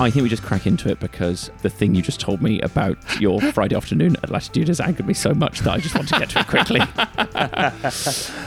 I think we just crack into it because the thing you just told me about your Friday afternoon at Latitude has angered me so much that I just want to get to it quickly.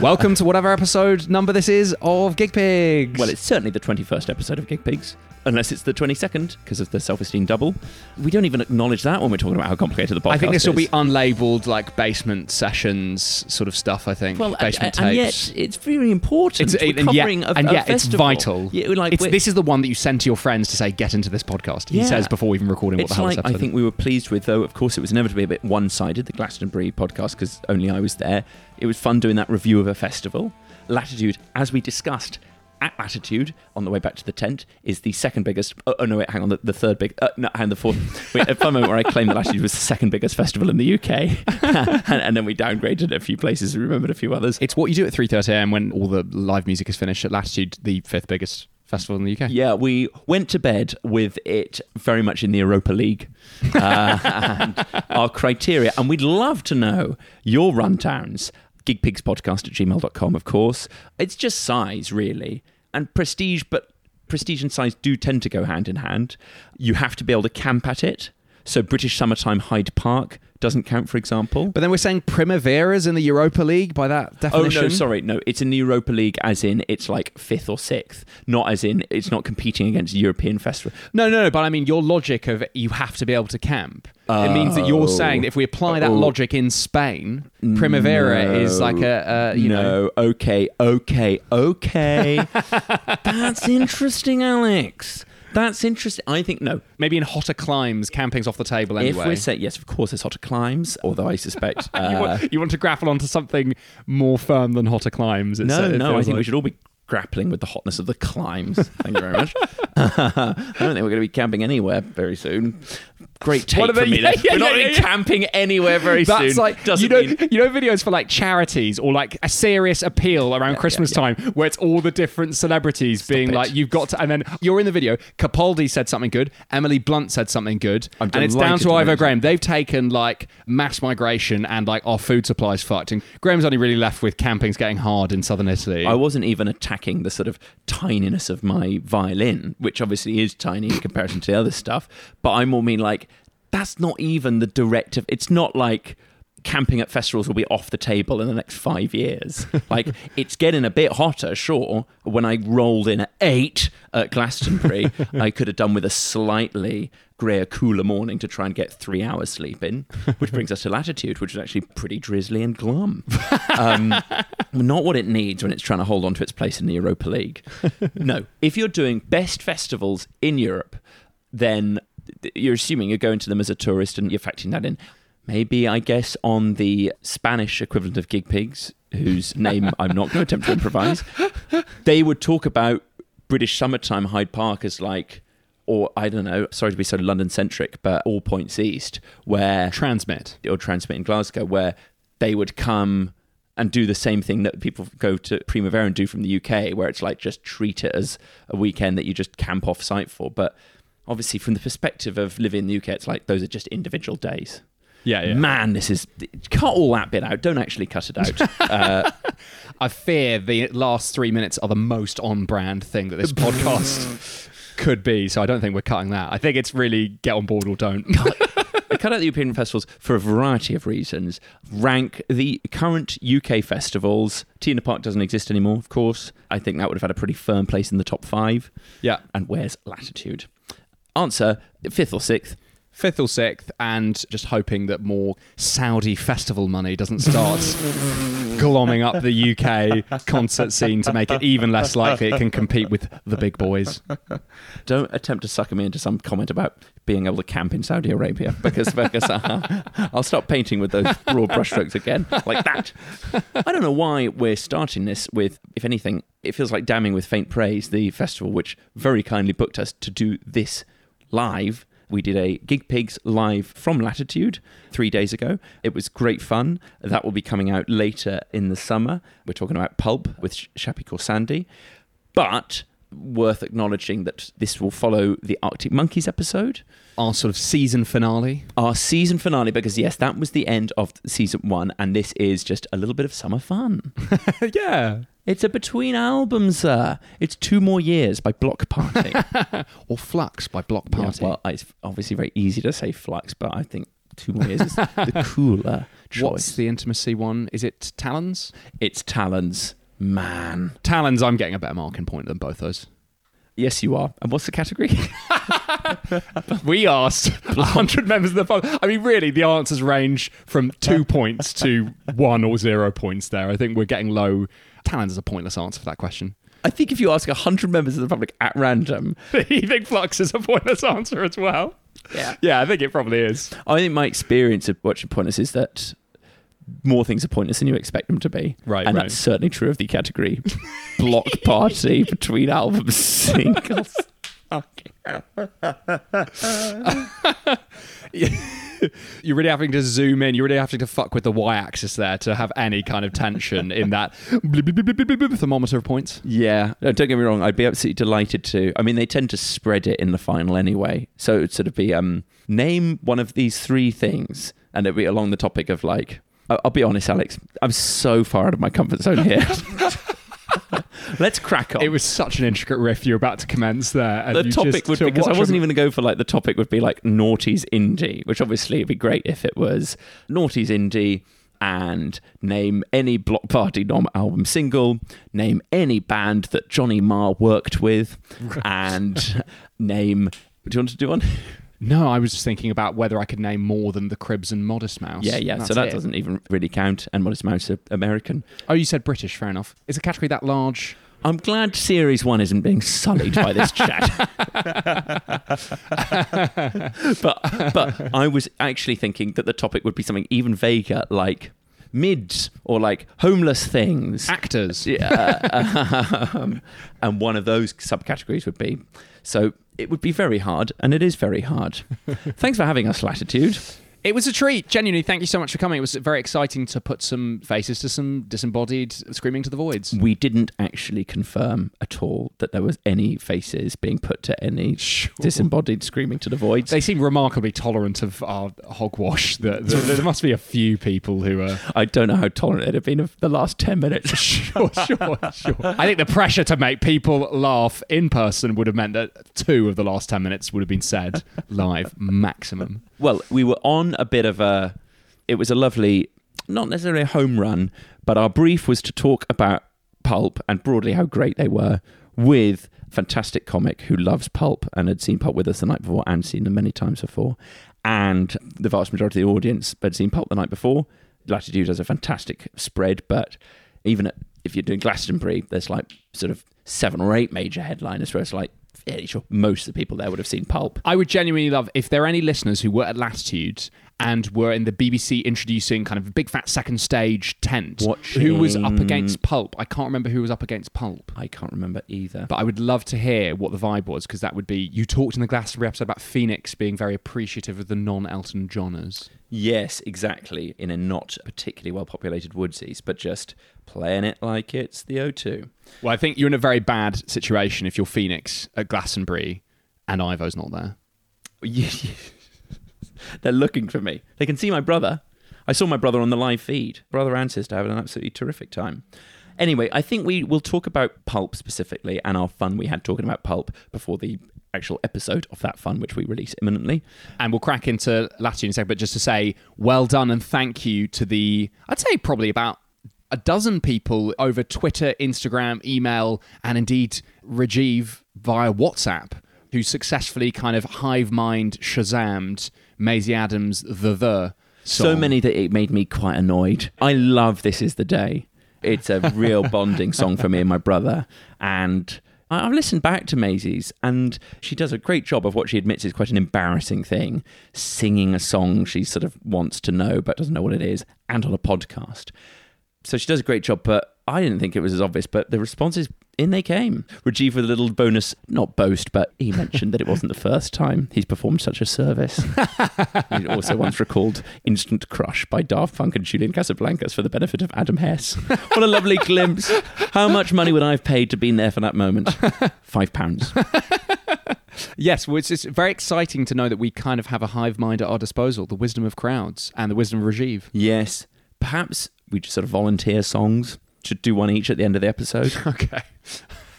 Welcome to whatever episode number this is of Gig Pigs. well, it's certainly the 21st episode of Gig Pigs, unless it's the 22nd because of the self esteem double. We don't even acknowledge that when we're talking about how complicated the podcast is. I think this will be unlabeled, like basement sessions sort of stuff. I think well, basement and, and yet it's very important. It's, We're and yet, covering a, and a yet it's vital. Yeah, like it's, this is the one that you send to your friends to say, get into this podcast. He Yeah. says before even recording what it's the hell like I think we were pleased with, though. Of course, it was inevitably a bit one-sided, the Glastonbury podcast, because only I was there. It was fun doing that review of a festival. Latitude, as we discussed at Latitude on the way back to the tent, is the second biggest. Oh, oh, no, wait, hang on, the, the third big. Uh, no, hang on, the fourth. wait, a fun moment where I claimed that Latitude was the second biggest festival in the UK, and, and then we downgraded a few places. We remembered a few others. It's what you do at 3:30 a.m. when all the live music is finished at Latitude, the fifth biggest festival in the UK. Yeah, we went to bed with it very much in the Europa League. Uh, and our criteria, and we'd love to know your rundowns. Gigpigspodcast at gmail.com, of course. It's just size, really. And prestige, but prestige and size do tend to go hand in hand. You have to be able to camp at it. So British Summertime Hyde Park doesn't count, for example. But then we're saying Primaveras in the Europa League by that definition. Oh no, sorry, no. It's in the Europa League, as in it's like fifth or sixth, not as in it's not competing against European festival. No, no, no. But I mean, your logic of you have to be able to camp. it means that you're oh. saying that if we apply that Oh. logic in Spain, mm, Primavera is like a, a you know. no, okay, okay, okay. That's interesting, Alex. That's interesting. I think no. Maybe in hotter climes, camping's off the table anyway. If we're saying yes, of course, there's hotter climbs. Although I suspect you, uh, want, you want to grapple onto something more firm than hotter climes. It's, no, uh, no. I think we should all be grappling with the hotness of the climbs. Thank you very much. I don't think we're going to be camping anywhere very soon. Great take from they- me. yeah, yeah, we're not yeah, camping anywhere very soon. That's like Doesn't you know, mean- you know videos for like charities or like a serious appeal around Christmas time where it's all the different celebrities being it. like you've got to and then you're in the video. Capaldi said something good, Emily Blunt said something good, I'm and it's down to Ivo Graham. They've taken like mass migration and like our food supplies fucked, and Graham's only really left with camping's getting hard in southern Italy. I wasn't even attacking the sort of tininess of my violin, which obviously is tiny in comparison to the other stuff. But I more mean like that's not even the directive. It's not like camping at festivals will be off the table in the next five years. like it's getting a bit hotter, sure. When I rolled in at eight at Glastonbury, I could have done with a slightly grayer, cooler morning to try and get three hours sleep in, which brings us to latitude, which is actually pretty drizzly and glum. Um, not what it needs when it's trying to hold on to its place in the Europa League. No, if you're doing best festivals in Europe, then th- you're assuming you're going to them as a tourist and you're factoring that in. Maybe, I guess, on the Spanish equivalent of Gig Pigs, whose name I'm not going to attempt to improvise, they would talk about British summertime Hyde Park as like, or I don't know, sorry to be so London centric, but all points east, where TRNSMT. or TRNSMT in Glasgow, where they would come and do the same thing that people go to Primavera and do from the UK, where it's like just treat it as a weekend that you just camp off site for. But obviously, from the perspective of living in the UK, it's like those are just individual days. Yeah, yeah. Man, this is cut all that bit out. Don't actually cut it out. uh, I fear the last three minutes are the most on brand thing that this podcast could be. So I don't think we're cutting that. I think it's really get on board or don't. I cut out the European festivals for a variety of reasons. Rank the current UK festivals. T in the Park doesn't exist anymore, of course. I think that would have had a pretty firm place in the top five. yeah. And where's Latitude? Answer fifth or sixth. fifth or sixth, and just hoping that more Saudi festival money doesn't start glomming up the UK concert scene to make it even less likely it can compete with the big boys. Don't attempt to sucker me into some comment about being able to camp in Saudi Arabia because, because uh, I'll start painting with those broad brushstrokes again, like that. I don't know why we're starting this with, if anything, it feels like damning with faint praise the festival, which very kindly booked us to do this live. We did a Gig Pigs live from Latitude three days ago. It was great fun. That will be coming out later in the summer. We're talking about Pulp with Shappi Khorsandi. But worth acknowledging that this will follow the Arctic Monkeys episode, Our sort of season finale. our season finale, because yes, that was the end of season one, and this is just a little bit of summer fun. yeah. It's a between albums, sir. It's two more years by Bloc Party. Or Flux by Bloc Yeah, Party. well, it's obviously very easy to say Flux, but I think two more years is the cooler choice. What's the intimacy one? Is it Talons? it's Talons, man. Talons, I'm getting a better marking point than both those. Yes, you are. And what's the category? We asked 100 members of the public. I mean, really, the answers range from two points to one or zero points there. I think we're getting low. Talons is a pointless answer for that question. I think if you ask 100 members of the public at random, you think Flux is a pointless answer as well? Yeah. Yeah, I think it probably is. I think my experience of watching Pointless is that more things are pointless than you expect them to be. Right, And right. that's certainly true of the category bloc party between album singles. You're really having to zoom in. You're really having to fuck with the y-axis there to have any kind of tension in that thermometer of points. Yeah, no, don't get me wrong. I'd be absolutely delighted to. I mean, they tend to spread it in the final anyway, so it'd sort of be um, name one of these three things, and it'd be along the topic of like. I'll be honest, Alex. I'm so far out of my comfort zone here. Let's crack on. It was such an intricate riff you're about to commence there. and the you topic just- would to because I wasn't them- even going to go for like the topic would be like noughties indie, which obviously it'd be great if it was noughties indie and name any bloc party nom album single, name any band that Johnny Marr worked with, and name. Do you want to do one? No, I was just thinking about whether I could name more than the Cribs and Modest Mouse. Yeah, yeah. That's so that it. doesn't even really count. And Modest Mouse are American. Oh, you said British. Fair enough. Is a category that large? I'm glad Series 1 isn't being sullied by this chat. but, but I was actually thinking that the topic would be something even vaguer, like mids or like homeless things. Actors. Yeah, um, and one of those subcategories would be. So it would be very hard, and it is very hard. Thanks for having us, Latitude. It was a treat. Genuinely, thank you so much for coming. It was very exciting to put some faces to some disembodied screaming to the voids. We didn't actually confirm at all that there was any faces being put to any disembodied screaming to the voids. They seem remarkably tolerant of our hogwash. There must be a few people who are. I don't know how tolerant it'd have been of the last 10 minutes. Sure, sure, sure. I think the pressure to make people laugh in person would have meant that two of the last 10 minutes would have been said live, maximum. Well, we were on a bit of a. It was a lovely, not necessarily a home run, but our brief was to talk about Pulp and broadly how great they were with fantastic comic who loves Pulp and had seen Pulp with us the night before and seen them many times before. And the vast majority of the audience had seen Pulp the night before. Latitude has a fantastic spread, but even if you're doing Glastonbury, there's like sort of seven or eight major headliners where it's like fairly sure most of the people there would have seen Pulp. I would genuinely love if there are any listeners who were at Latitude and were in the BBC introducing kind of a big fat second stage tent. Who was up against Pulp? I can't remember who was up against Pulp. I can't remember either. But I would love to hear what the vibe was because that would be. You talked in the Glastonbury episode about Phoenix being very appreciative of the non Elton Johners. Yes, exactly. In a not particularly well populated woodsies, but just playing it like it's the O2. Well, I think you're in a very bad situation if you're Phoenix at Glastonbury and Ivo's not there. They're looking for me. They can see my brother. I saw my brother on the live feed. Brother and sister having an absolutely terrific time. Anyway, I think we will talk about Pulp specifically and our fun we had talking about Pulp before the actual episode of that fun, which we release imminently. And we'll crack into Latitude in a second, but just to say well done and thank you to the, I'd say probably about a dozen people over Twitter, Instagram, email, and indeed Rajiv via WhatsApp who successfully kind of hive mind Shazammed Maisie Adams' The The. Song. So many that it made me quite annoyed. I love This Is the Day. It's a real bonding song for me and my brother. And I've listened back to Maisie's, and she does a great job of what she admits is quite an embarrassing thing singing a song she sort of wants to know but doesn't know what it is, and on a podcast. So she does a great job, but I didn't think it was as obvious. But the responses in they came. Rajiv with a little bonus, not boast, but he mentioned that it wasn't the first time he's performed such a service. he also once recalled "Instant Crush" by Daft Punk and Julian Casablancas for the benefit of Adam Hess. What a lovely glimpse! How much money would I have paid to been there for that moment? Five pounds. Yes, well, it's, it's very exciting to know that we kind of have a hive mind at our disposal the wisdom of crowds and the wisdom of Rajiv. Yes, perhaps we just sort of volunteer songs. Should do one each at the end of the episode. Okay.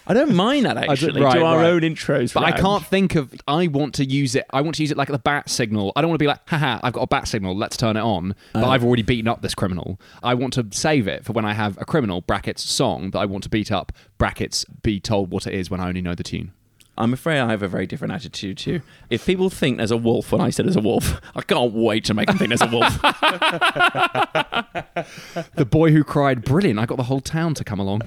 I don't mind that actually. right, do our right. own intros, But I can't think of. I want to use it. I want to use it like the bat signal. I don't want to be like, haha, I've got a bat signal. Let's turn it on. But Oh. I've already beaten up this criminal. I want to save it for when I have a criminal brackets song that I want to beat up brackets be told what it is when I only know the tune. I'm afraid I have a very different attitude to you. If people think there's a wolf when I said there's a wolf, I can't wait to make them think there's a wolf. The boy who cried, brilliant. I got the whole town to come along.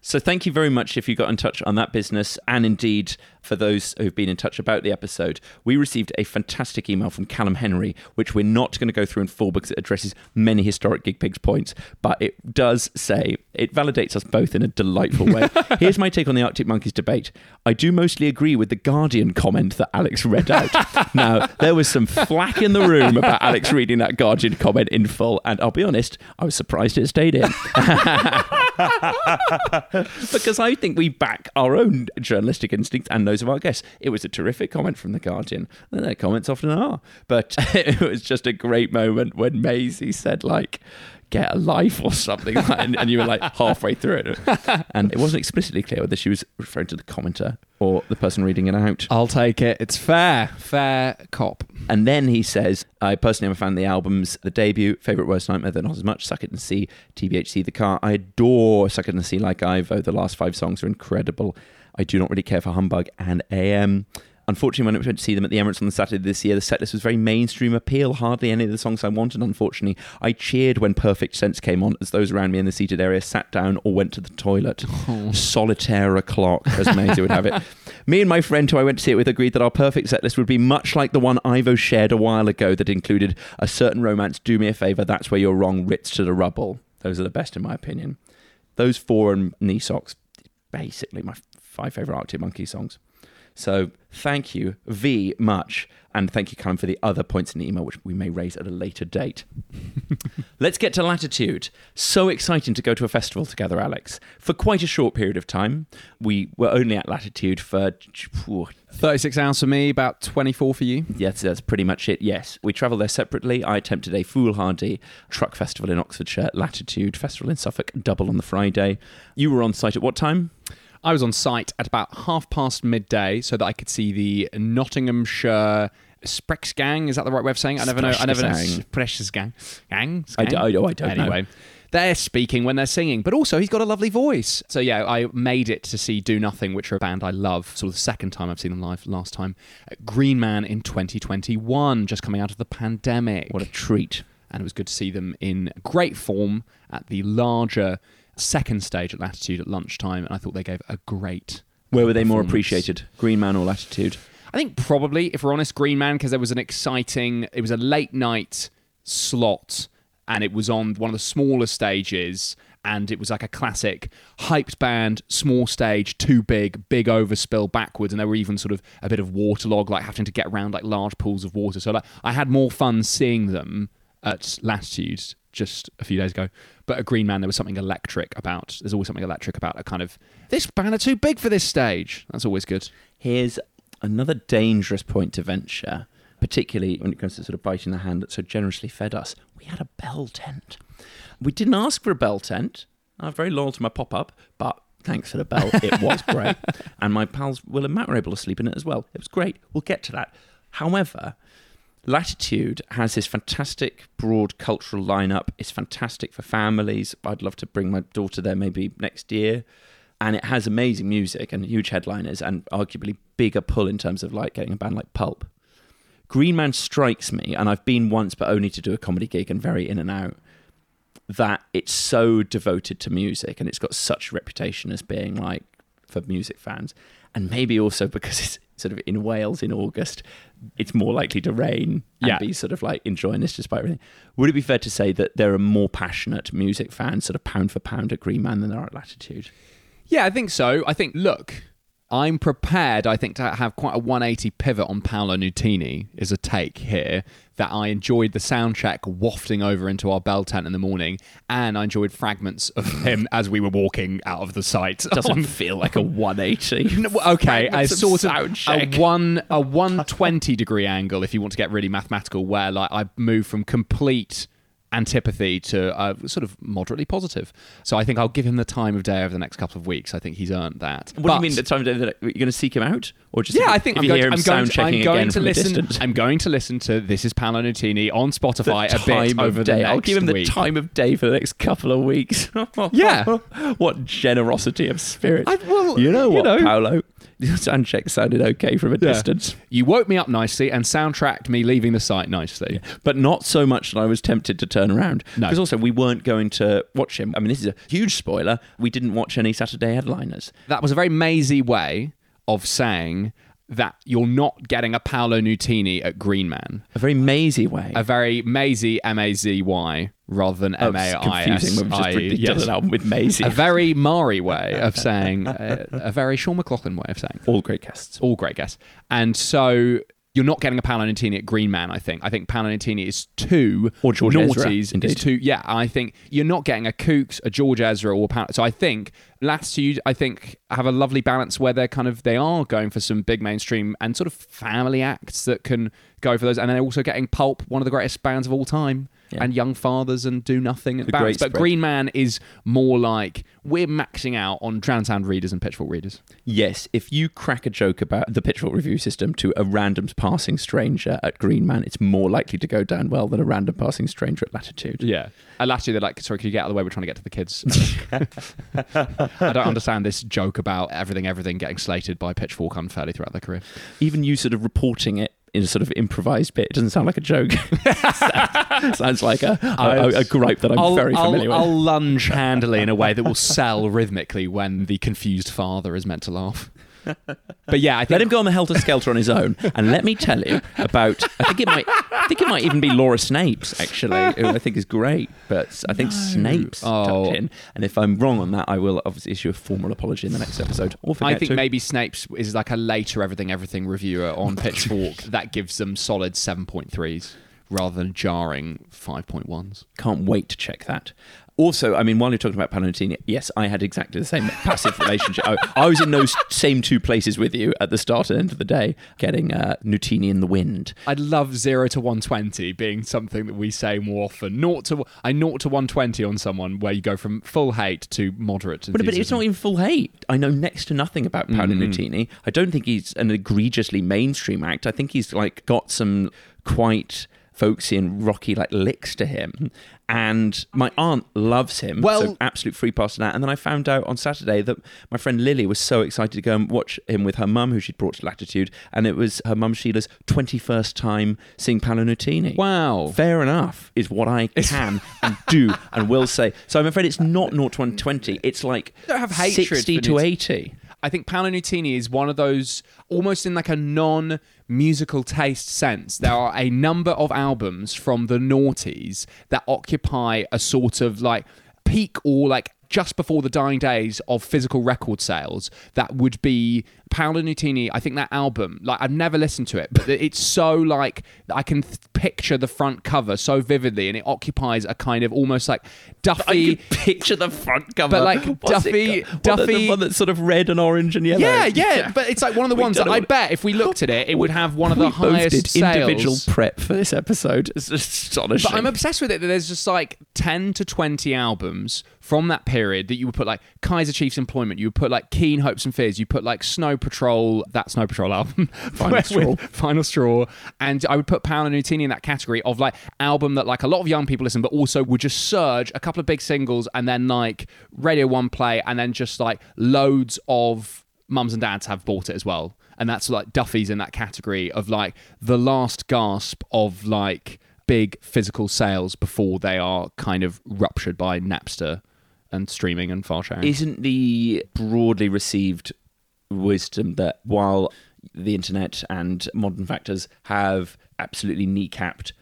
so thank you very much if you got in touch on that business, and indeed for those who've been in touch about the episode. We received a fantastic email from Callum Henry, which we're not going to go through in full because it addresses many historic Gig Pigs points, but it does say it validates us both in a delightful way. Here's my take on the Arctic Monkeys debate. I do mostly agree with the Guardian comment that Alex read out. now, there was some flack in the room about Alex reading that Guardian comment in full, and I'll be honest, I was surprised it stayed in. because I think we back our own journalistic instincts and those of our guests. It was a terrific comment from The Guardian. And their comments often are. But it was just a great moment when Maisie said, like, get a life or something. and, and you were like halfway through it. And it wasn't explicitly clear whether she was referring to the commenter or the person reading it out. I'll take it. It's fair. Fair cop. And then he says, I personally am a fan of the albums. The debut, Favourite Worst Nightmare, They're Not As Much, Suck It and See, TBHC, The Car. I adore Suck It and See Like Ivo. The last five songs are incredible. I do not really care for Humbug and AM. Unfortunately, when I went to see them at the Emirates on the Saturday this year, the setlist was very mainstream appeal, hardly any of the songs I wanted, unfortunately. I cheered when Perfect Sense came on as those around me in the seated area sat down or went to the toilet. Oh. Solitaire o'clock, as Maisie would have it. Me and my friend who I went to see it with agreed that our perfect setlist would be much like the one Ivo shared a while ago that included a certain romance, Do Me a Favour, That's Where You're Wrong, Ritz to the Rubble. Those are the best in my opinion. Those four and Knee Socks, basically my five favourite Arctic Monkey songs. So thank you V much, and thank you, Callum, for the other points in the email, which we may raise at a later date. Let's get to Latitude. So exciting to go to a festival together, Alex. For quite a short period of time, we were only at Latitude for. phew, 36 hours for me, about 24 for you. Yes, that's pretty much it. Yes, we travelled there separately. I attempted a foolhardy truck festival in Oxfordshire, Latitude Festival in Suffolk, double on the Friday. You were on site at what time? I was on site at about half past midday so that I could see the Nottinghamshire Sprechgesang. Is that the right way of saying it? I never know. I never know. Sprechgesang. Gang. Gang? I d- I- oh, I don't know. anyway. They're speaking when they're singing, but also he's got a lovely voice. So yeah, I made it to see Do Nothing, which are a band I love. Sort of the second time I've seen them live. Last time, uh, Green Man in 2021, just coming out of the pandemic What a treat. and it was good to see them in great form at the larger second stage at Latitude at lunchtime, and I thought they gave a great. Where were they more appreciated? Green Man or Latitude? I think probably, if we're honest, Green Man because there was an exciting. It was a late night slot, and it was on one of the smaller stages. And it was like a classic hyped band, small stage, too big, big overspill backwards, and there were even sort of a bit of waterlog, like having to get around like large pools of water. So like I had more fun seeing them at Latitude just a few days ago. But a Green Man, there was something electric about. There's always something electric about a kind of this band are too big for this stage. That's always good. Here's another dangerous point to venture, particularly when it comes to sort of biting the hand that so generously fed us. We had a bell tent. We didn't ask for a bell tent. I'm very loyal to my pop up, but thanks for the bell. It was great. and my pals Will and Matt were able to sleep in it as well. It was great. We'll get to that. However, Latitude has this fantastic broad cultural lineup. It's fantastic for families. I'd love to bring my daughter there maybe next year. And it has amazing music and huge headliners and arguably bigger pull in terms of like getting a band like Pulp. Green Man strikes me, and I've been once, but only to do a comedy gig and very in and out. That it's so devoted to music, and it's got such a reputation as being like for music fans, and maybe also because it's sort of in Wales in August, it's more likely to rain and Yeah. be sort of like enjoying this despite everything. Would it be fair to say that there are more passionate music fans, sort of pound for pound at Green Man than there are at Latitude? Yeah, I think so. I think, look, I'm prepared, I think, to have quite a 180 pivot on Paolo Nutini is a take here. That I enjoyed the sound check wafting over into our bell tent in the morning, and I enjoyed fragments of him as we were walking out of the site. Doesn't on- feel like a 180. No, okay, a Fragments of sort of a one a one twenty degree angle, if you want to get really mathematical, where like I move from complete antipathy to uh, sort of moderately positive. So I think I'll give him the time of day over the next couple of weeks. I think he's earned that. What do you mean the time of day that you're going to seek him out, or just Yeah, if, I think I'm going, hear I'm going, to, I'm going to listen. I'm going to listen to "This Is Paolo Nutini" on Spotify a bit over the day. next I'll give him the week. time of day for the next couple of weeks. Yeah. what generosity of spirit. I- well, you know you what, know. Paolo? Your sound check sounded okay from a Yeah. distance. You woke me up nicely and soundtracked me leaving the site nicely. But not so much that I was tempted to turn around. No. Because also, we weren't going to watch him. I mean, this is a huge spoiler. We didn't watch any Saturday headliners. That was a very mazy way of saying that you're not getting a Paolo Nutini at Green Man. A very mazy way. A very mazy M A Z Y rather than Oh, M A confusing when we've just I. yes. an album with Maisie. A very Mari way of saying, uh, a very Sean McLaughlin way of saying. All great guests. all great guests. And so you're not getting a Paolo at Green Man, I think. I think Paolo is too Or George Ezra, naughties. indeed. Is too, yeah, I think you're not getting a Kooks, a George Ezra, or Paolo. So I think Latitude, I think, have a lovely balance where they're kind of they are going for some big mainstream and sort of family acts that can go for those, and they're also getting Pulp, one of the greatest bands of all time. Yeah. And Young Fathers and Do Nothing and The balance. But. Green Man is more like we're maxing out on Drown Sound readers and Pitchfork readers. Yes, if you crack a joke about the Pitchfork review system to a random passing stranger at Green Man, it's more likely to go down well than a random passing stranger at Latitude. Yeah. And last year they're like, sorry, could you get out of the way? We're trying to get to the kids. I don't understand this joke about everything, everything getting slated by Pitchfork unfairly throughout their career. Even you sort of reporting it in a sort of improvised bit, it doesn't sound like a joke. Sounds like a, a, a gripe that I'm I'll, very I'll- familiar with. I'll lunge handily in a way that will sell rhythmically when the confused father is meant to laugh. But yeah, I think Let him go on the helter skelter on his own, and let me tell you about. I think it might. I think it might even be Laura Snapes actually, who I think is great. But I think Snapes Oh. tucked in, and if I'm wrong on that, I will obviously issue a formal apology in the next episode. Or forget I think to. maybe Snapes is like a later everything everything reviewer on Pitchfork that gives them solid 7.3s rather than jarring 5.1s. Can't wait to check that. Also, I mean, while you're talking about Palantini, yes, I had exactly the same passive relationship. I, I was in those same two places with you at the start and end of the day, getting uh, Nutini in the wind. I'd love zero to one twenty being something that we say more often. Naught to I naught to one twenty on someone where you go from full hate to moderate. But, but it's not even full hate. I know next to nothing about Paolo Nutini. I don't think he's an egregiously mainstream act. I think he's like got some quite folksy and rocky like licks to him. And my aunt loves him. Well- so absolute free pass to that. And then I found out on Saturday that my friend Lily was so excited to go and watch him with her mum, who she'd brought to Latitude, and it was her mum Sheila's twenty-first time seeing Paolo Nutini. Wow. Fair enough is what I can and do and will say. So I'm afraid it's not 0 to 120. It's like don't have 60 to 80. I think Paolo Nutini is one of those almost in like a non musical taste sense. There are a number of albums from the noughties that occupy a sort of like peak or like just before the dying days of physical record sales that would be Paolo Nutini. I think that album, like I've never listened to it, but it's so like I can th- picture the front cover so vividly, and it occupies a kind of almost like I Duffy. can picture the front cover. But, like, What's it Duffy- the- Duffy- the one that's sort of red and orange and yellow. Yeah, yeah, but it's like one of the ones that I bet if we looked at it, it would have one of the highest individual prep for this episode. It's astonishing. But I'm obsessed with it that there's just like 10 to 20 albums from that period that you would put like Kaiser Chiefs Employment, you would put like Keane Hopes and Fears, you put like Snow Patrol, that Snow Patrol album, Final Straw. Final Straw, and I would put Paolo Nutini in that category of like album that like a lot of young people listen, but also would just surge a couple of big singles and then like Radio One play and then just like loads of mums and dads have bought it as well. and that's like Duffy's in that category of like the last gasp of like big physical sales before they are kind of ruptured by Napster and streaming and file sharing. Isn't the broadly received wisdom that while the internet and modern factors have absolutely kneecapped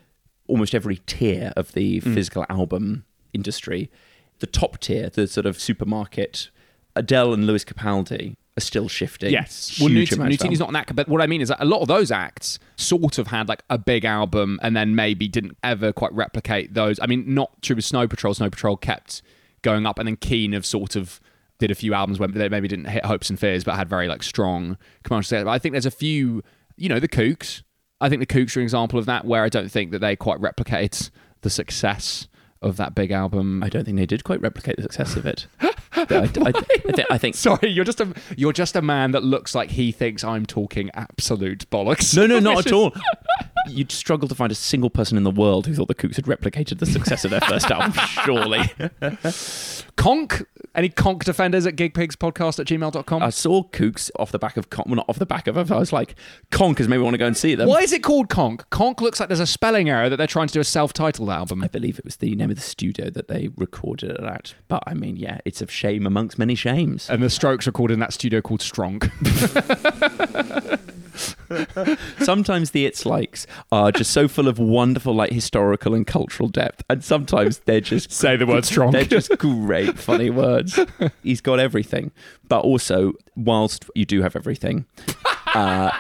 almost every tier of the Mm. physical album industry, the top tier, the sort of supermarket, Adele and Lewis Capaldi are still shifting. Yes. Well, Nut- Nutini's not an act, but what I mean is that a lot of those acts sort of had like a big album and then maybe didn't ever quite replicate those. I mean, not true with Snow Patrol. Snow Patrol kept going up, and then Keane have sort of did a few albums where they maybe didn't hit hopes and fears, but had very like strong commercial success. But I think there's a few, you know, the Kooks. I think the Kooks are an example of that, where I don't think that they quite replicate the success of that big album. I don't think they did quite replicate the success of it. But I, I, I, thi- I think Sorry, you're just a you're just a man that looks like he thinks I'm talking absolute bollocks. No, no, not at all. You'd struggle to find a single person in the world who thought the Kooks had replicated the success of their first album, surely. Konk? Any konk defenders at gigpigspodcast at gmail.com? I saw Kooks off the back of, Konk. well, not off the back of, it. I was like, Conkers, maybe want to go and see them. Why is it called Konk? Konk looks like there's a spelling error that they're trying to do a self-titled album. I believe it was the name of the studio that they recorded it at. But I mean, yeah, it's a shame amongst many shames. And the Strokes recorded in that studio called Strong. sometimes the it's likes are just so full of wonderful, like historical and cultural depth, and sometimes they're just Say the word strong. They're just great, funny words. He's got everything, but also, whilst you do have everything, uh,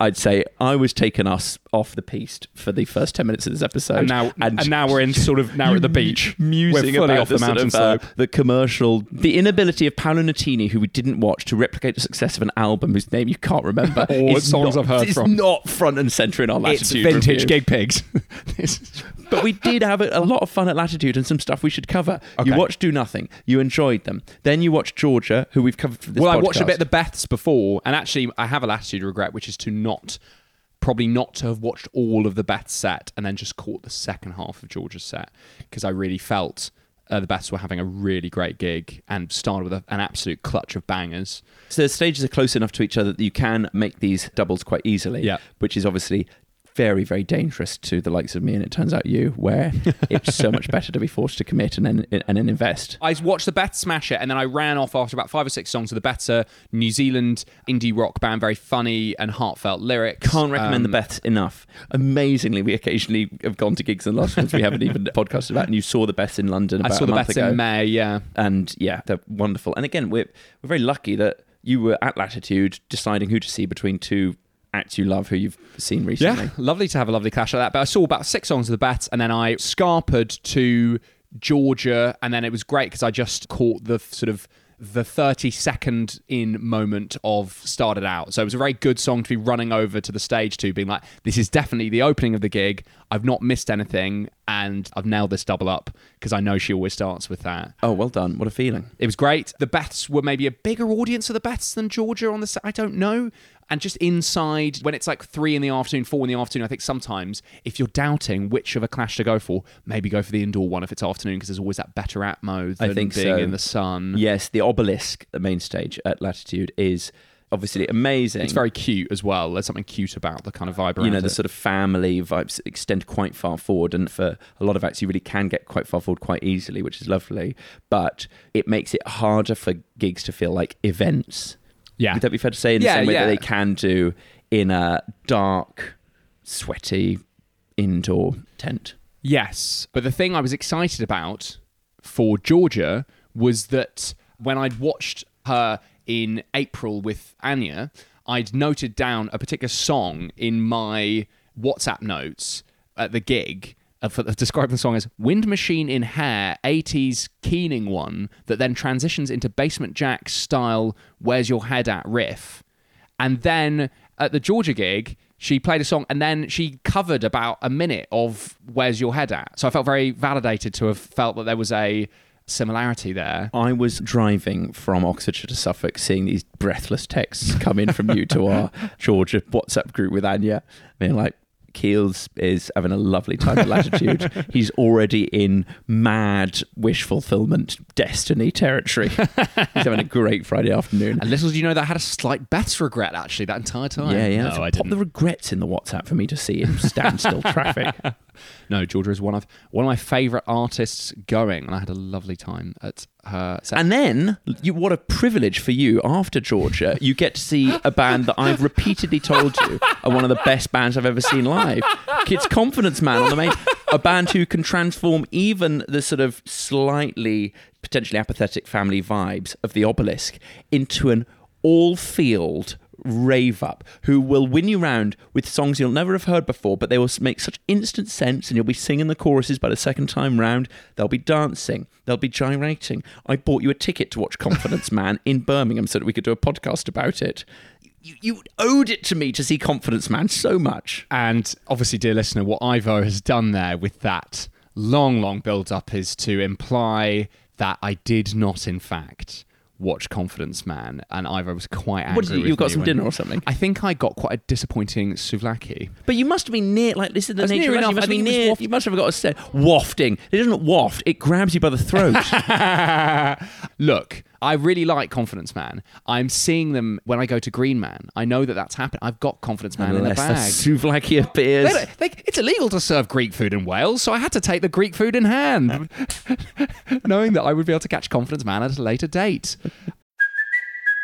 I'd say I was taking us off the piste for the first ten minutes of this episode, and now and, now we're in sort of now we're at the beach. musing we're fully about off the, sort mountain of, uh, the commercial, the inability of Paolo Nutini, who we didn't watch, to replicate the success of an album whose name you can't remember. Or is songs not, I've heard is from. not front and center in our It's vintage review. gig pigs. But we did have a, a lot of fun at Latitude and some stuff we should cover. You watched Do Nothing. You enjoyed them. Then you watched Georgia, who we've covered for this well, I watched a bit of the Beths before, and actually, I have a latitude regret, which is to not, probably not to have watched all of the Beths set and then just caught the second half of Georgia's set because I really felt uh, the Beths were having a really great gig and started with a, an absolute clutch of bangers. So the stages are close enough to each other that you can make these doubles quite easily. Yeah. Which is obviously very, very dangerous to the likes of me, and it turns out you, where it's so much better to be forced to commit and then and then invest. I watched the smash it, and then I ran off after about five or six songs of the Beths, a New Zealand indie rock band, very funny and heartfelt lyrics. Can't recommend Um, the Beths enough. Amazingly, we occasionally have gone to gigs, and last ones we haven't even podcasted about. And you saw the Beths in London. I saw the Beths ago. in May, yeah. and yeah, they're wonderful. And again, we're we're very lucky that you were at Latitude deciding who to see between two acts you love who you've seen recently. Yeah, lovely to have a lovely clash like that. But I saw about six songs of the Bats, and then I scarpered to Georgia, and then it was great because I just caught the sort of the 30 second in moment of started out. So it was a very good song to be running over to the stage to, being like, this is definitely the opening of the gig. I've not missed anything, and I've nailed this double up because I know she always starts with that. Oh, well done! What a feeling. It was great. The Beths were maybe a bigger audience of the Beths than Georgia on the set. I don't know. And just inside, when it's like three in the afternoon, four in the afternoon, I think sometimes if you're doubting which of a clash to go for, maybe go for the indoor one if it's afternoon because there's always that better atmo than I think being so. in the sun. Yes, the obelisk, the main stage at Latitude, is obviously amazing. It's very cute as well. There's something cute about the kind of vibe you know, it. the sort of family vibes extend quite far forward, and for a lot of acts, you really can get quite far forward quite easily, which is lovely. But it makes it harder for gigs to feel like events. Yeah. Would that be fair to say? In Yeah, the same way yeah. that they can do in a dark, sweaty indoor tent. Yes. But the thing I was excited about for Georgia was that when I'd watched her in April with Anya, I'd noted down a particular song in my WhatsApp notes at the gig. Uh, For describing the song as "Wind Machine in Hair," '80s keening one that then transitions into Basement Jaxx style "Where's Your Head At" riff, and then at the Georgia gig, she played a song and then she covered about a minute of Where's Your Head At? So I felt very validated to have felt that there was a similarity there. I was driving from Oxfordshire to Suffolk, seeing these breathless texts come in from you to our Georgia WhatsApp group with Anya, being like, Keels is having a lovely time at Latitude. He's already in mad wish fulfillment destiny territory. He's having a great Friday afternoon. And little did you know that I had a slight Beth's regret actually that entire time. yeah, yeah. No, I pop didn't. the regrets in the WhatsApp for me to see in standstill traffic. No, Georgia is one of one of my favourite artists going, and I had a lovely time at her. And then, you, what a privilege for you after Georgia, you get to see a band that I've repeatedly told you are one of the best bands I've ever seen live. Kids Confidence Man on the main, a band who can transform even the sort of slightly potentially apathetic family vibes of the obelisk into an all field rave up who will win you round with songs you'll never have heard before, but they will make such instant sense and you'll be singing the choruses by the second time round. They'll be dancing, they'll be gyrating. I bought you a ticket to watch Confidence Man in Birmingham so that we could do a podcast about it. You, you owed it to me to see Confidence Man so much. And obviously, dear listener, what Ivo has done there with that long, long build up is to imply that I did not, in fact, watch Confidence Man. And Ivo was quite angry. What did you, you got me some dinner or something? I think I got quite a disappointing souvlaki. But you must have been near, like this is the nature near of it. You enough. must I be think it was near. You must have got a set wafting. It doesn't waft; it grabs you by the throat. Look, I really like Confidence Man. I'm seeing them when I go to Green Man. I know that that's happened. I've got Confidence Man in the Unless bag. souvlaki appears. They they- it's illegal to serve Greek food in Wales, so I had to take the Greek food in hand, knowing that I would be able to catch Confidence Man at a later date.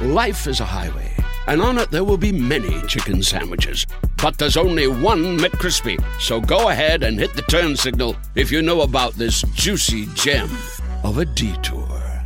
Life is a highway, and on it there will be many chicken sandwiches. But there's only one McCrispy. So go ahead and hit the turn signal if you know about this juicy gem of a detour.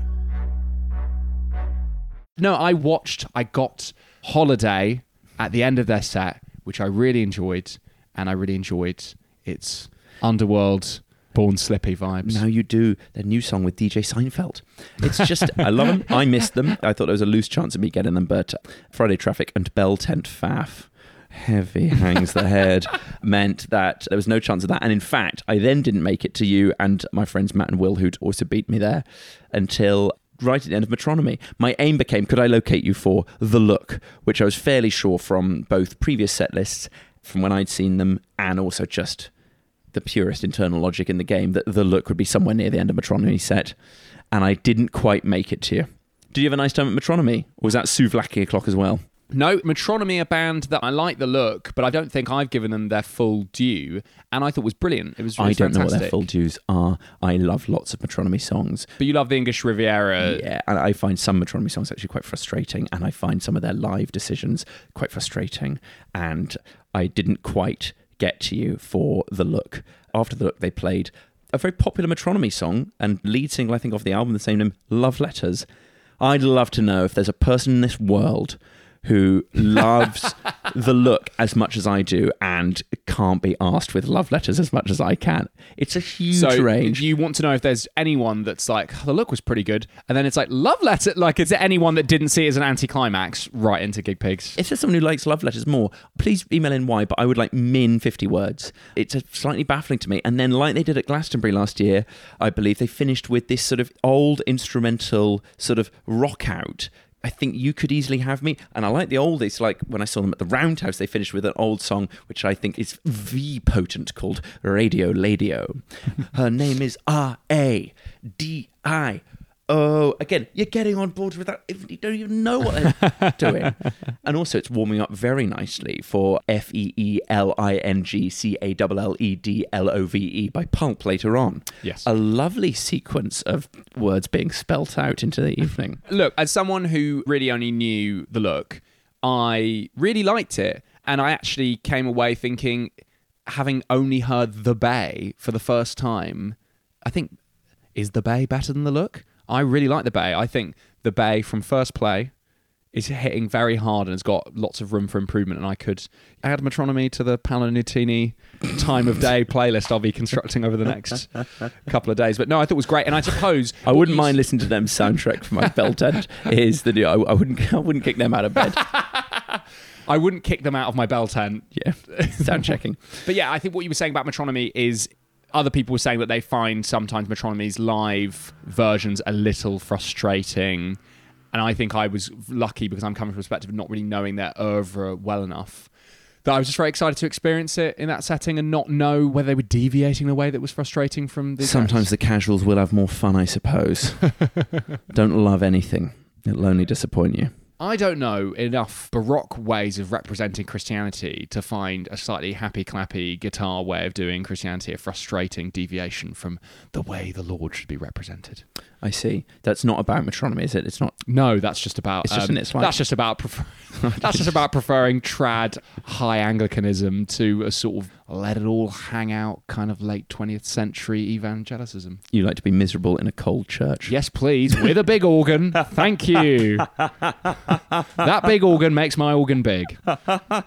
No, I watched, I got Holiday at the end of their set, which I really enjoyed, and I really enjoyed its underworld, born slippy vibes. Now you do their new song with DJ Seinfeld. It's just, I love them. I missed them. I thought there was a loose chance of me getting them, but Friday Traffic and Bell Tent Faff, heavy hangs the head, meant that there was no chance of that. And in fact, I then didn't make it to you and my friends Matt and Will, who'd also beat me there, until right at the end of Metronomy. My aim became could I locate you for The Look, which I was fairly sure from both previous set lists, from when I'd seen them, and also just the purest internal logic in the game that the look would be somewhere near the end of Metronomy set, and I didn't quite make it to you. Did you have a nice time at Metronomy? Or was that Souvlaki o'clock as well? No, Metronomy, a band that I like the look, but I don't think I've given them their full due, and I thought was brilliant. It was, it I don't know what their full dues are. I love lots of Metronomy songs. But you love the English Riviera. yeah, and I find some Metronomy songs actually quite frustrating, and I find some of their live decisions quite frustrating. And I didn't quite get to you for the look. After the look, they played a very popular Metronomy song and lead single, I think, off the album, the same name, Love Letters. I'd love to know if there's a person in this world who loves the look as much as I do and can't be asked with love letters as much as I can. It's a huge So range. you want to know if there's anyone that's like "Oh, the look was pretty good, and then it's like love letter. Like, is there anyone that didn't see it as an anticlimax right into Gig Pigs? If there's someone who likes love letters more, please email in why, but I would like min 50 words. It's slightly baffling to me. And then, like they did at Glastonbury last year, I believe they finished with this sort of old instrumental sort of rock out. I think you could easily have me. And I like the oldies, like when I saw them at the Roundhouse, they finished with an old song, which I think is V potent called Radio Ladio. Her name is R A D I oh, again, you're getting on board with that. You don't even know what they're doing. And also, it's warming up very nicely for F E E L I N G C A L L E D L O V E by Pulp later on. Yes. A lovely sequence of words being spelt out into the evening. Look, as someone who really only knew the look, I really liked it. And I actually came away thinking, having only heard The Bay for the first time, I think, is The Bay better than The Look? I really like The Bay. I think The Bay from first play is hitting very hard and has got lots of room for improvement. And I could add metronomy to the Paolo Nutini time of day playlist I'll be constructing over the next couple of days. But no, I thought it was great. And I suppose I wouldn't mind listening to them soundtrack for my bell tent. Is the new? I, I wouldn't. I wouldn't kick them out of bed. I wouldn't kick them out of my bell tent. Yeah, sound checking. But yeah, I think what you were saying about Metronomy is other people were saying that they find sometimes Metronomy's live versions a little frustrating. And I think I was lucky because I'm coming from a perspective of not really knowing their oeuvre well enough. That I was just very excited to experience it in that setting and not know whether they were deviating in a way that was frustrating from the Sometimes the casuals will have more fun, I suppose. Don't love anything; it'll only disappoint you. I don't know enough Baroque ways of representing Christianity to find a slightly happy clappy guitar way of doing Christianity a frustrating deviation from the way the Lord should be represented. I see. That's not about metronomy, is it? It's not. No, that's just about. It's just um, an- it's like- that's just about. Prefer- that's just about preferring trad high Anglicanism to a sort of let it all hang out kind of late twentieth century evangelicism. You like to be miserable in a cold church. Yes, please, with a big organ. Thank you. that big organ makes my organ big.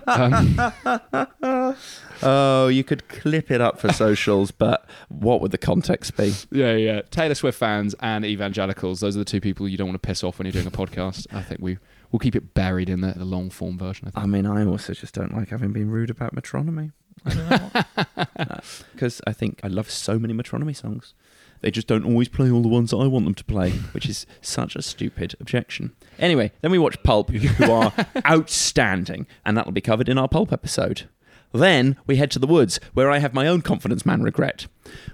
Um, oh, you could clip it up for socials, but what would the context be? Yeah, yeah. Taylor Swift fans and evangelicals, those are the two people you don't want to piss off when you're doing a podcast. I think we we'll keep it buried in the, the long form version. I think. I mean, I also just don't like having been rude about metronomy. Because I think I love so many metronomy songs. They just don't always play all the ones that I want them to play, which is such a stupid objection. Anyway, then we watch Pulp, who are outstanding, and that'll be covered in our Pulp episode. Then we head to the woods, where I have my own confidence man regret.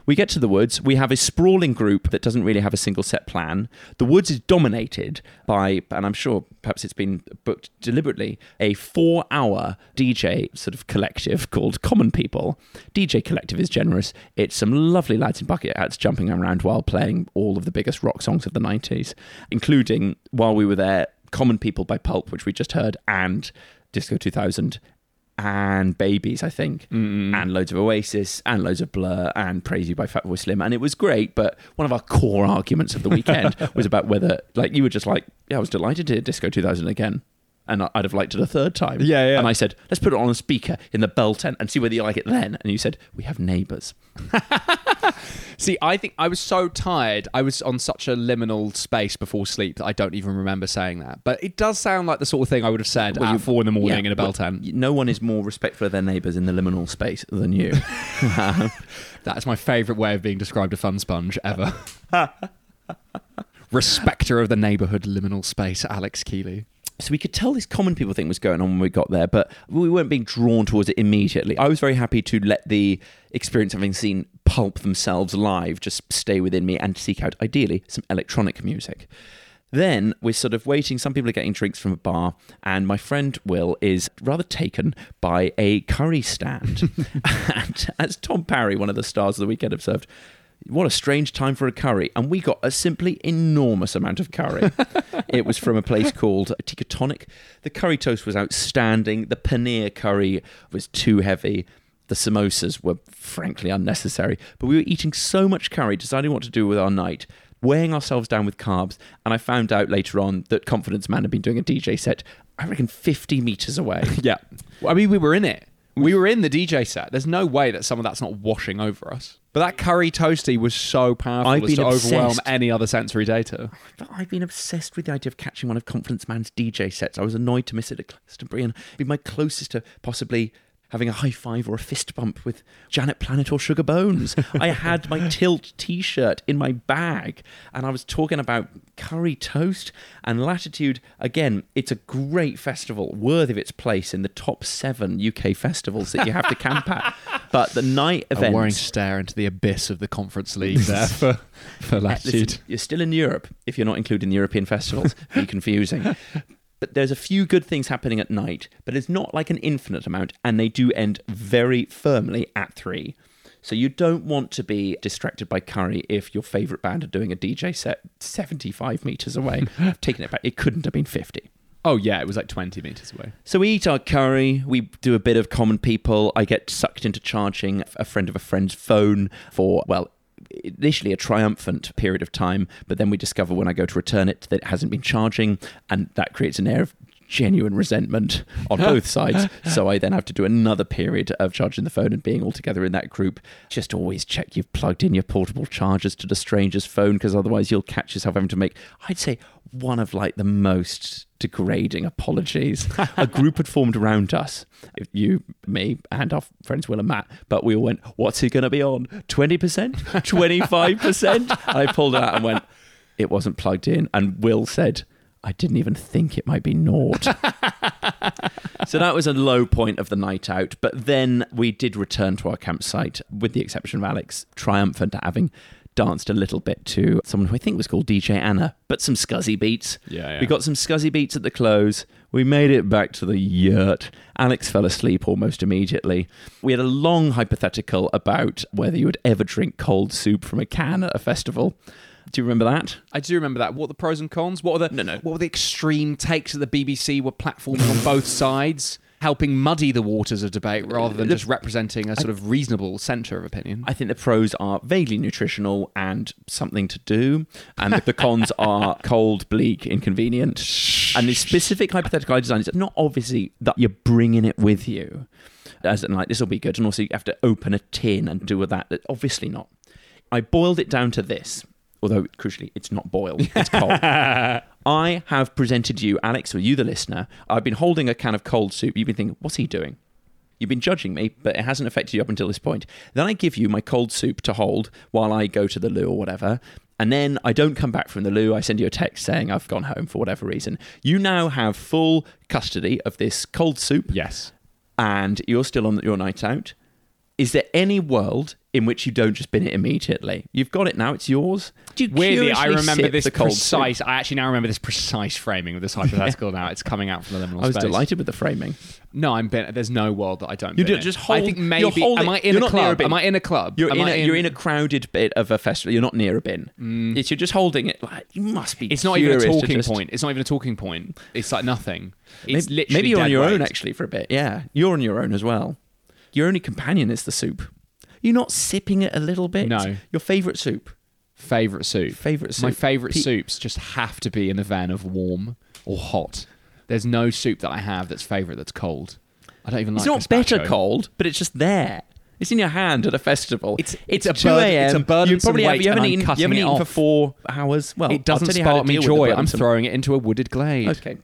We get to the woods, we have a sprawling group that doesn't really have a single set plan. The woods is dominated by, and I'm sure perhaps it's been booked deliberately, a four hour DJ sort of collective called Common People. DJ Collective is generous. It's some lovely lads in bucket hats jumping around while playing all of the biggest rock songs of the 90s, including, while we were there, Common People by Pulp, which we just heard, and Disco 2000 and Babies, I think, mm-hmm. and loads of Oasis, and loads of Blur, and Praise You by Fatboy Slim, and it was great. But one of our core arguments of the weekend was about whether, like, you were just like, "Yeah, I was delighted to hear Disco 2000 again." And I'd have liked it a third time. Yeah, yeah. And I said, let's put it on a speaker in the bell tent and see whether you like it then. And you said, we have neighbours. See, I think I was so tired. I was on such a liminal space before sleep that I don't even remember saying that. But it does sound like the sort of thing I would have said Well, at four in the morning Yeah, in a bell well, tent. No one is more respectful of their neighbours in the liminal space than you. That is my favourite way of being described a fun sponge ever. Respecter of the neighbourhood liminal space, Alex Kealy. So we could tell this common people thing was going on when we got there, but we weren't being drawn towards it immediately. I was very happy to let the experience of having seen Pulp themselves live just stay within me and seek out, ideally, some electronic music. Then we're sort of waiting. Some people are getting drinks from a bar, and my friend Will is rather taken by a curry stand. and as Tom Parry, one of the stars of the weekend, observed, what a strange time for a curry. And we got a simply enormous amount of curry. it was from a place called Tikka Tonic. The curry toast was outstanding. The paneer curry was too heavy. The samosas were frankly unnecessary. But we were eating so much curry, deciding what to do with our night, weighing ourselves down with carbs. And I found out later on that Confidence Man had been doing a DJ set, I reckon 50 metres away. Yeah. I mean, we were in it. We were in the DJ set. There's no way that some of that's not washing over us. But that curry toasty was so powerful I've as to been overwhelm obsessed. any other sensory data. I've been obsessed with the idea of catching one of Confidence Man's DJ sets. I was annoyed to miss it at Glastonbury and it'd be my closest to possibly having a high five or a fist bump with Janet Planet or Sugar Bones. I had my Tilt t shirt in my bag and I was talking about curry toast and Latitude. Again, it's a great festival, worthy of its place in the top seven UK festivals that you have to camp at. But the night event. A event. worrying stare into the abyss of the conference league there for, for latitude. listen, you're still in Europe if you're not including the European festivals. Be confusing. But there's a few good things happening at night, but it's not like an infinite amount, and they do end very firmly at three. So you don't want to be distracted by curry if your favourite band are doing a DJ set 75 metres away. I've taken it back. It couldn't have been 50. Oh yeah, it was like twenty meters away. So we eat our curry, we do a bit of common people. I get sucked into charging a friend of a friend's phone for, well, initially a triumphant period of time, but then we discover when I go to return it that it hasn't been charging, and that creates an air of genuine resentment on both sides. So I then have to do another period of charging the phone and being all together in that group. Just always check you've plugged in your portable chargers to the stranger's phone because otherwise you'll catch yourself having to make, I'd say, one of like the most degrading apologies. a group had formed around us, you, me, and our friends Will and Matt, but we all went, What's he going to be on? 20%? 25%? I pulled it out and went, It wasn't plugged in. And Will said, I didn't even think it might be naught. so that was a low point of the night out. But then we did return to our campsite, with the exception of Alex, triumphant at having danced a little bit to someone who I think was called DJ Anna, but some scuzzy beats. Yeah, yeah. We got some scuzzy beats at the close. We made it back to the yurt. Alex fell asleep almost immediately. We had a long hypothetical about whether you would ever drink cold soup from a can at a festival. Do you remember that? I do remember that. What are the pros and cons? What are the No, no. What were the extreme takes that the BBC were platforming on both sides, helping muddy the waters of debate rather than just representing a sort of reasonable centre of opinion? I think the pros are vaguely nutritional and something to do, and the cons are cold, bleak, inconvenient. And the specific hypothetical I designed is not obviously that you're bringing it with you, as in like this will be good, and also you have to open a tin and do with that. Obviously not. I boiled it down to this, although crucially it's not boiled; it's cold. I have presented you, Alex, or you, the listener. I've been holding a can of cold soup. You've been thinking, what's he doing? You've been judging me, but it hasn't affected you up until this point. Then I give you my cold soup to hold while I go to the loo or whatever. And then I don't come back from the loo. I send you a text saying I've gone home for whatever reason. You now have full custody of this cold soup. Yes. And you're still on your night out. Is there any world in which you don't just bin it immediately? You've got it now. It's yours. Do you Weirdly, I remember this cold soup? precise. I actually now remember this precise framing of this hypothetical. Now it's coming out from the liminal space. I was space. delighted with the framing. No, I'm bin- There's no world that I don't. You do just hold. I think maybe. holding- am I in a club? Am I in a club? You're Am in, you're in a crowded bit of a festival. You're not near a bin. It's, you're just holding it. Like you must be. Mm. It's not even a talking just- point. It's not even a talking point. It's like nothing. Maybe, literally maybe you're on your own actually for a bit. Yeah, you're on your own as well. Your only companion is the soup. You're not sipping it a little bit. No. Your favourite soup. Favorite soup. Favourite soup. My favorite Pe- soups just have to be in the van of warm or hot. There's no soup that I have that's favorite that's cold. I don't even like. It's not better cold, but it's just there. It's in your hand at a festival. It's- it's a 2 a.m. it's a You probably have, you haven't eaten. You haven't eaten for four hours. Well, It doesn't I'll tell you how spark me deal with the joy. I'm throwing it into a wooded glade. Okay,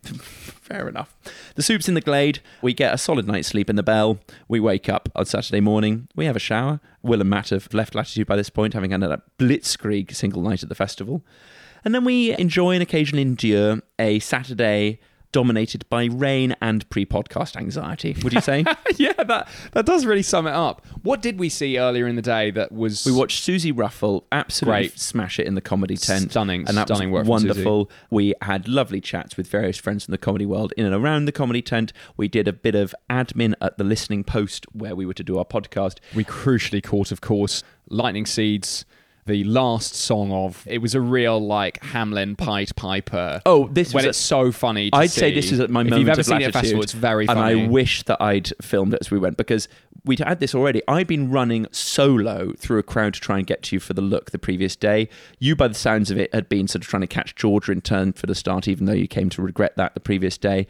fair enough. The soup's in the glade. We get a solid night's sleep in the bell. We wake up on Saturday morning. We have a shower. Will and Matt have left Latitude by this point, having had a blitzkrieg single night at the festival. And then we enjoy and occasionally endure a Saturday dominated by rain and pre-podcast anxiety. Would you say? yeah, that that does really sum it up. What did we see earlier in the day that was We watched Suzi Ruffell absolutely Great. smash it in the comedy tent. Stunning, and that stunning was work wonderful. We had lovely chats with various friends from the comedy world in and around the comedy tent. We did a bit of admin at the listening post where we were to do our podcast. we crucially caught, of course, Lightning Seeds, the last song of. It was a real like Hamelin Pied Piper. Oh, this when was a- it's so funny. To I'd say this is at my if moment you've ever of seen it at latitude, festival, it's very and. I wish that I'd filmed it as we went because we'd had this already. I'd been running solo through a crowd to try and get to you for the look the previous day. You, by the sounds of it, had been sort of trying to catch Georgia in turn for the start, even though you came to regret that the previous day.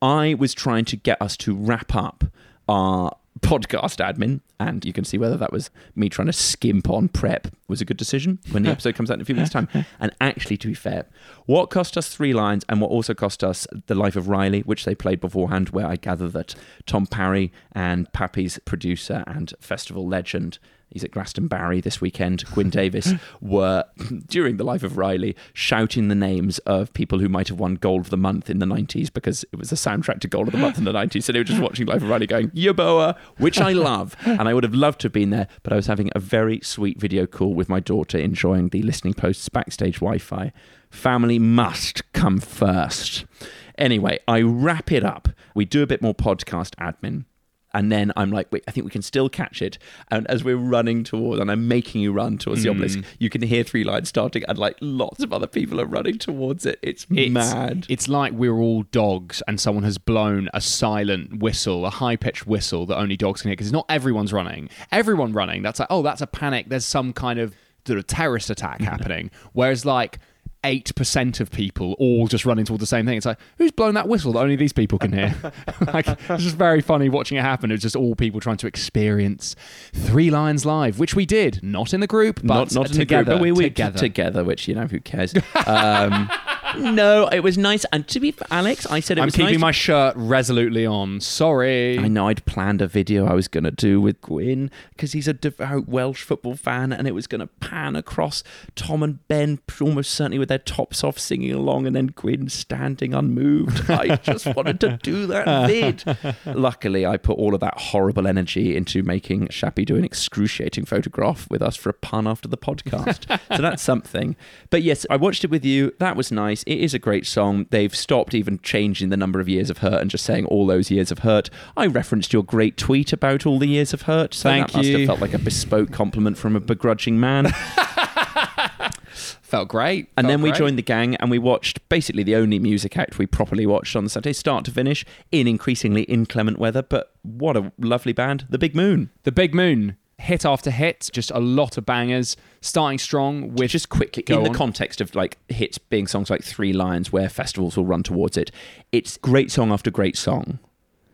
I was trying to get us to wrap up our podcast admin, and you can see whether that was me trying to skimp on prep was a good decision when the episode comes out in a few minutes' time. And actually, to be fair, what cost us Three Lions and what also cost us The Life of Riley, which they played beforehand, where I gather that Tom Parry and Pappy's producer and festival legend he's at Glastonbury this weekend, Gwyn Davis, were, during the life of Riley, shouting the names of people who might have won Goal of the Month in the 90s because it was the soundtrack to Goal of the Month in the 90s. So they were just watching Life of Riley going, Yeboah, which I love. And I would have loved to have been there, but I was having a very sweet video call with my daughter, enjoying the listening post's backstage Wi Fi. Family must come first. Anyway, I wrap it up. We do a bit more podcast admin. And then I'm like, wait, I think we can still catch it. And as we're running towards, and I'm making you run towards the obelisk, mm. you can hear Three Lions starting, and like lots of other people are running towards it. It's, It's, mad. It's like we're all dogs and someone has blown a silent whistle, a high pitched whistle that only dogs can hear because it's not everyone's running. Everyone running, that's like, oh, that's a panic. There's some kind of sort of terrorist attack happening. Whereas, like, 8% of people all just running towards the same thing. It's like, who's blown that whistle that only these people can hear? like, it's just very funny watching it happen. It's just all people trying to experience Three Lions Live, which we did, not in the group, but not not together. group, but we were together. together, which you know who cares. Um, no, it was nice. And to be Alex, I said it I'm was keeping nice. my shirt resolutely on. Sorry. I know I'd planned a video I was going to do with Gwyn because he's a devout Welsh football fan, and it was going to pan across Tom and Ben, almost certainly with their tops off, singing along, and then Gwyn standing unmoved. I just wanted to do that vid. Luckily, I put all of that horrible energy into making Shappi do an excruciating photograph with us for a pun after the podcast. so that's something. But yes, I watched it with you. That was nice. It is a great song. They've stopped even changing the number of years of hurt and just saying all those years of hurt. I referenced your great tweet about all the years of hurt. So Thank that must have you. felt like a bespoke compliment from a begrudging man. Felt great. And Felt then we great. joined the gang and we watched basically the only music act we properly watched on the Saturday, start to finish, in increasingly inclement weather. But what a lovely band, The Big Moon. The Big Moon. Hit after hit, just a lot of bangers, starting strong with just quickly Go in the on. context of like hits being songs like Three Lions, where festivals will run towards it. It's great song after great song.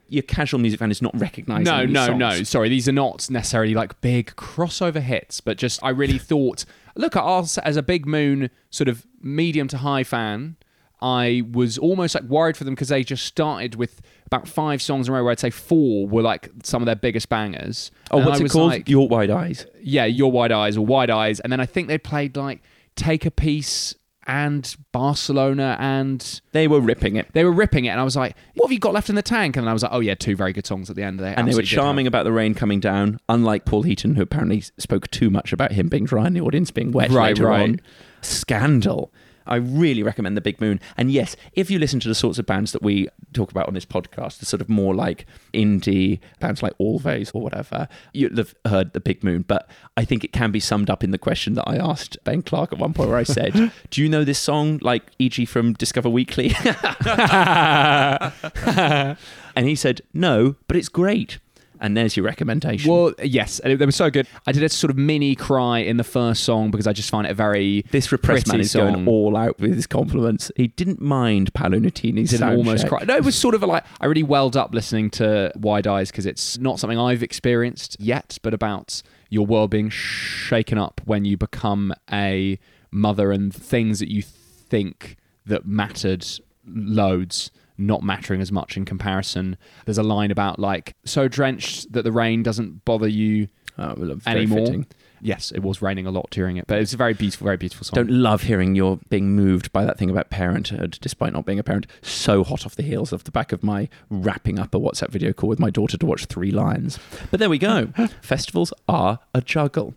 Your casual music fan is not recognizing. No, no, songs. no. Sorry, these are not necessarily like big crossover hits, but just I really thought, look at us as a Big Moon sort of medium to high fan. I was almost like worried for them because they just started with about five songs in a row. Where I'd say four were like some of their biggest bangers. Oh, And what's it called? like- Your Wide Eyes. yeah, Your Wide Eyes or Wide Eyes, and then I think they played like Take a Piece and Barcelona and They were ripping it. they were ripping it, and I was like, "What have you got left in the tank?" And I was like, "Oh yeah, two very good songs at the end." They And they were absolutely did have. charming about the rain coming down, unlike Paul Heaton, who apparently spoke too much about him being dry and the audience being wet Right, later right. on. Scandal. I really recommend The Big Moon. And yes, if you listen to the sorts of bands that we talk about on this podcast, the sort of more like indie bands like Alvvays or whatever, you'll have heard The Big Moon. But I think it can be summed up in the question that I asked Ben Clark at one point where I said, Do you know this song, like e.g. from Discover Weekly? and he said, No, but it's great. And there's your recommendation. Well, yes, and they were so good. I did a sort of mini cry in the first song because I just find it a very This repressed man is going all out with his compliments. He didn't mind Paolo Nutini's didn't almost check. cry. No, it was sort of like I really welled up listening to Wide Eyes because it's not something I've experienced yet, but about your world being shaken up when you become a mother and things that you think that mattered loads not mattering as much in comparison. There's a line about like so drenched that the rain doesn't bother you Oh, anymore. fitting. Yes, it was raining a lot during it, but it's a very beautiful, very beautiful song. Don't love hearing you're being moved by that thing about parenthood, despite not being a parent. So hot off the heels of the back of my wrapping up a WhatsApp video call with my daughter to watch Three Lions. But there we go. Festivals are a juggle.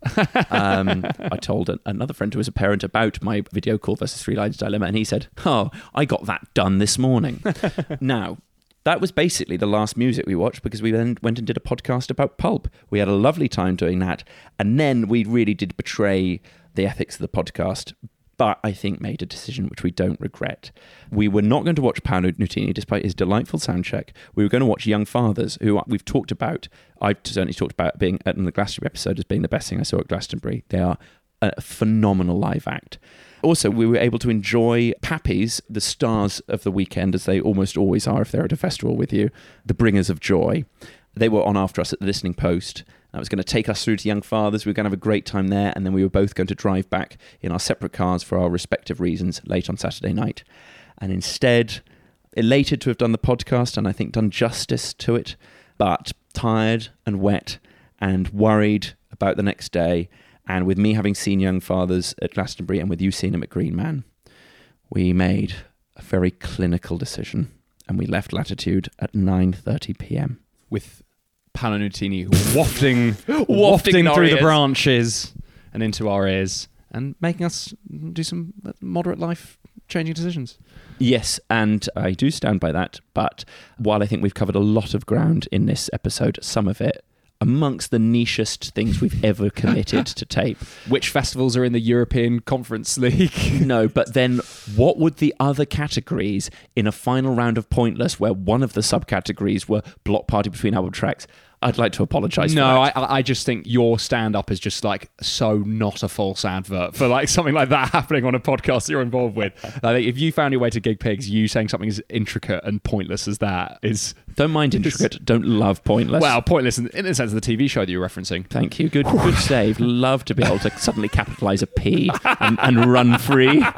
Um, I told an, another friend who was a parent about my video call versus Three Lions dilemma, and he said, "Oh, I got that done this morning." now. That was basically the last music we watched because we then went and did a podcast about pulp. We had a lovely time doing that. And then we really did betray the ethics of the podcast, but I think made a decision which we don't regret. We were not going to watch Paolo Nutini despite his delightful sound check. We were going to watch Young Fathers, who we've talked about. I've certainly talked about being uh, in the Glastonbury episode as being the best thing I saw at Glastonbury. They are a phenomenal live act. Also, we were able to enjoy Pappy's, the stars of the weekend, as they almost always are if they're at a festival with you, the bringers of joy. They were on after us at the listening post. That was going to take us through to Young Fathers. We were going to have a great time there, and then we were both going to drive back in our separate cars for our respective reasons late on Saturday night. And instead, elated to have done the podcast and I think done justice to it, but tired and wet and worried about the next day. And with me having seen Young Fathers at Glastonbury and with you seeing him at Green Man, we made a very clinical decision and we left Latitude at 9:30 p.m. with Paolo Nutini wafting, Wafting wafting in our through the branches and into our ears and making us do some moderate life changing decisions. Yes, and I do stand by that. But while I think we've covered a lot of ground in this episode, some of it amongst the nichest things we've ever committed to tape. Which festivals are in the European Conference League? No, but then what would the other categories in a final round of Pointless, where one of the subcategories were Bloc Party Between Album Tracks? I'd like to apologise. no, for I, that. I I just think your stand up is just like so not a false advert for like something like that happening on a podcast you're involved with. I think if you found your way to Gig Pigs, you saying something as intricate and pointless as that is don't mind intricate, don't love Pointless. well pointless in, in the sense of the TV show that you're referencing. Thank you. Good, good save. Love to be able to suddenly capitalise a P and, and run free.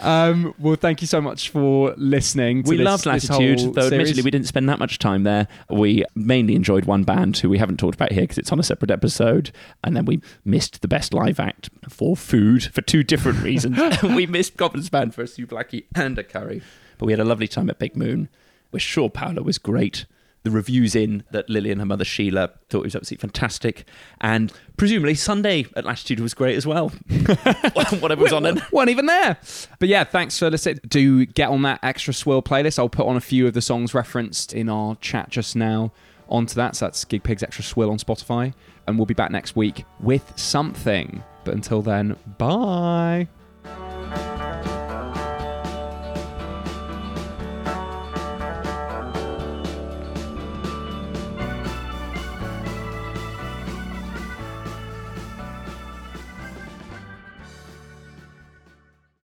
Um, well, thank you so much for listening. To we this, loved Latitude, though admittedly we didn't spend that much time there. We mainly enjoyed one band who we haven't talked about here because it's on a separate episode, and then we missed the best live act for food for two different reasons. we missed Confidence Band for a souvlaki and a curry, but we had a lovely time at Big Moon. We're sure Paolo was great. The reviews in that Lily and her mother Sheila thought it was absolutely fantastic, and presumably Sunday at Latitude was great as well. Whatever was on it. weren't even there. But yeah, thanks for listening. Do get on that extra swill playlist. I'll put on a few of the songs referenced in our chat just now onto that. So that's Gig Pigs Extra Swill on Spotify. And we'll be back next week with something. But until then, bye.